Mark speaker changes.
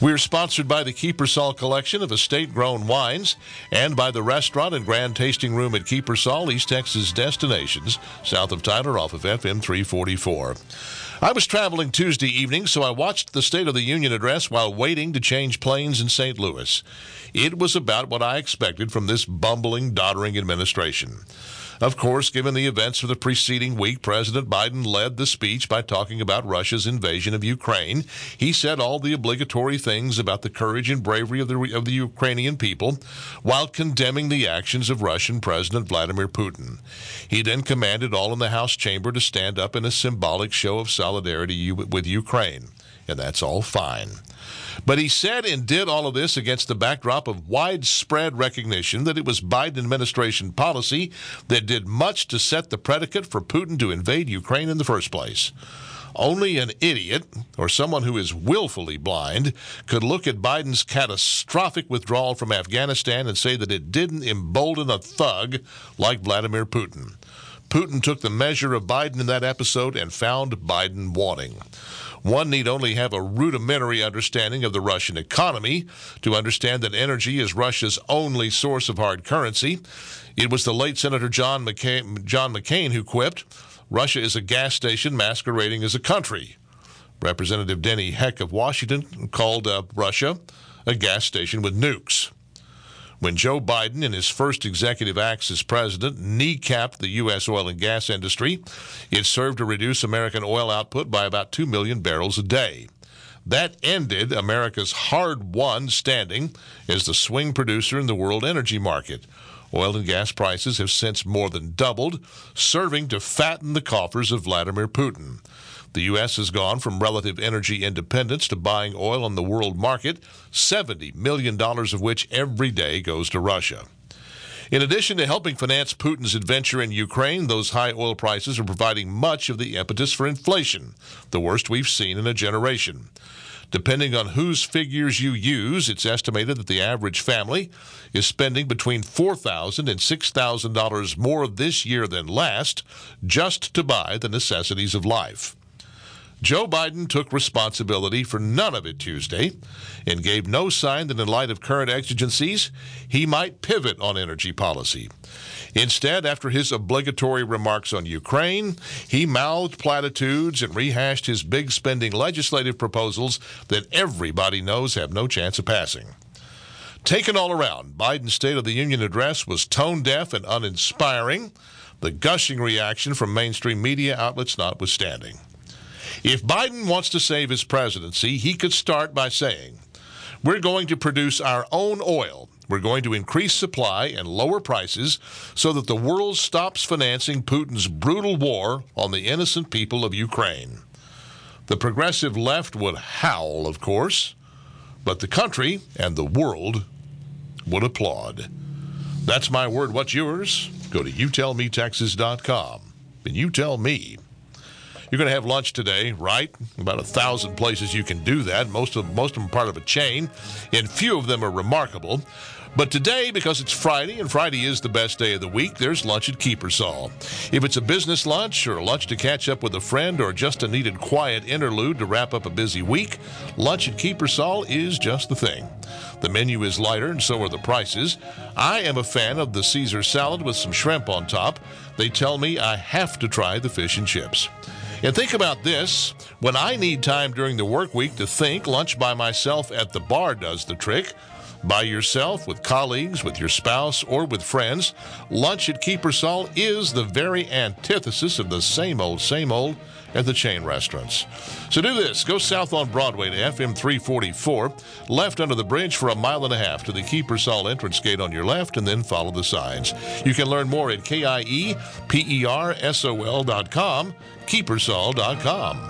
Speaker 1: We're sponsored by the Kiepersol collection of estate grown wines and by the restaurant and grand tasting room at Kiepersol, East Texas destinations, south of Tyler off of FM 344. I was traveling Tuesday evening, so I watched the State of the Union address while waiting to change planes in St. Louis. It was about what I expected from this bumbling, doddering administration. Of course, given the events of the preceding week, President Biden led the speech by talking about Russia's invasion of Ukraine. He said all the obligatory things about the courage and bravery of the, of the Ukrainian people while condemning the actions of Russian President Vladimir Putin. He then commanded all in the House chamber to stand up in a symbolic show of solidarity with Ukraine. And that's all fine. But he said and did all of this against the backdrop of widespread recognition that it was Biden administration policy that did much to set the predicate for Putin to invade Ukraine in the first place. Only an idiot or someone who is willfully blind could look at Biden's catastrophic withdrawal from Afghanistan and say that it didn't embolden a thug like Vladimir Putin. Putin took the measure of Biden in that episode and found Biden wanting. One need only have a rudimentary understanding of the Russian economy to understand that energy is Russia's only source of hard currency. It was the late Senator John McCain, John McCain who quipped, Russia is a gas station masquerading as a country. Representative Denny Heck of Washington called Russia a gas station with nukes. When Joe Biden, in his first executive acts as president, kneecapped the U.S. oil and gas industry, it served to reduce American oil output by about 2 million barrels a day. That ended America's hard won standing as the swing producer in the world energy market. Oil and gas prices have since more than doubled, serving to fatten the coffers of Vladimir Putin. The U.S. has gone from relative energy independence to buying oil on the world market, $70 million of which every day goes to Russia. In addition to helping finance Putin's adventure in Ukraine, those high oil prices are providing much of the impetus for inflation, the worst we've seen in a generation. Depending on whose figures you use, it's estimated that the average family is spending between $4,000 and $6,000 more this year than last just to buy the necessities of life. Joe Biden took responsibility for none of it Tuesday and gave no sign that in light of current exigencies, he might pivot on energy policy. Instead, after his obligatory remarks on Ukraine, he mouthed platitudes and rehashed his big spending legislative proposals that everybody knows have no chance of passing. Taken all around, Biden's State of the Union address was tone deaf and uninspiring, the gushing reaction from mainstream media outlets notwithstanding. If Biden wants to save his presidency, he could start by saying, We're going to produce our own oil. We're going to increase supply and lower prices so that the world stops financing Putin's brutal war on the innocent people of Ukraine. The progressive left would howl, of course, but the country and the world would applaud. That's my word. What's yours? Go to youtellmetexas.com and you tell me you're going to have lunch today, right? About a thousand places you can do that. Most of most of them part of a chain, and few of them are remarkable. But today, because it's Friday, and Friday is the best day of the week, there's lunch at Kiepersol. If it's a business lunch, or lunch to catch up with a friend, or just a needed quiet interlude to wrap up a busy week, lunch at Kiepersol is just the thing. The menu is lighter, and so are the prices. I am a fan of the Caesar salad with some shrimp on top. They tell me I have to try the fish and chips. And think about this when I need time during the work week to think, lunch by myself at the bar does the trick. By yourself, with colleagues, with your spouse, or with friends, lunch at Kiepersol is the very antithesis of the same old, same old at the chain restaurants. So do this go south on Broadway to FM 344, left under the bridge for a mile and a half to the Kiepersol entrance gate on your left, and then follow the signs. You can learn more at KIEPERSOL.com, Kiepersol.com.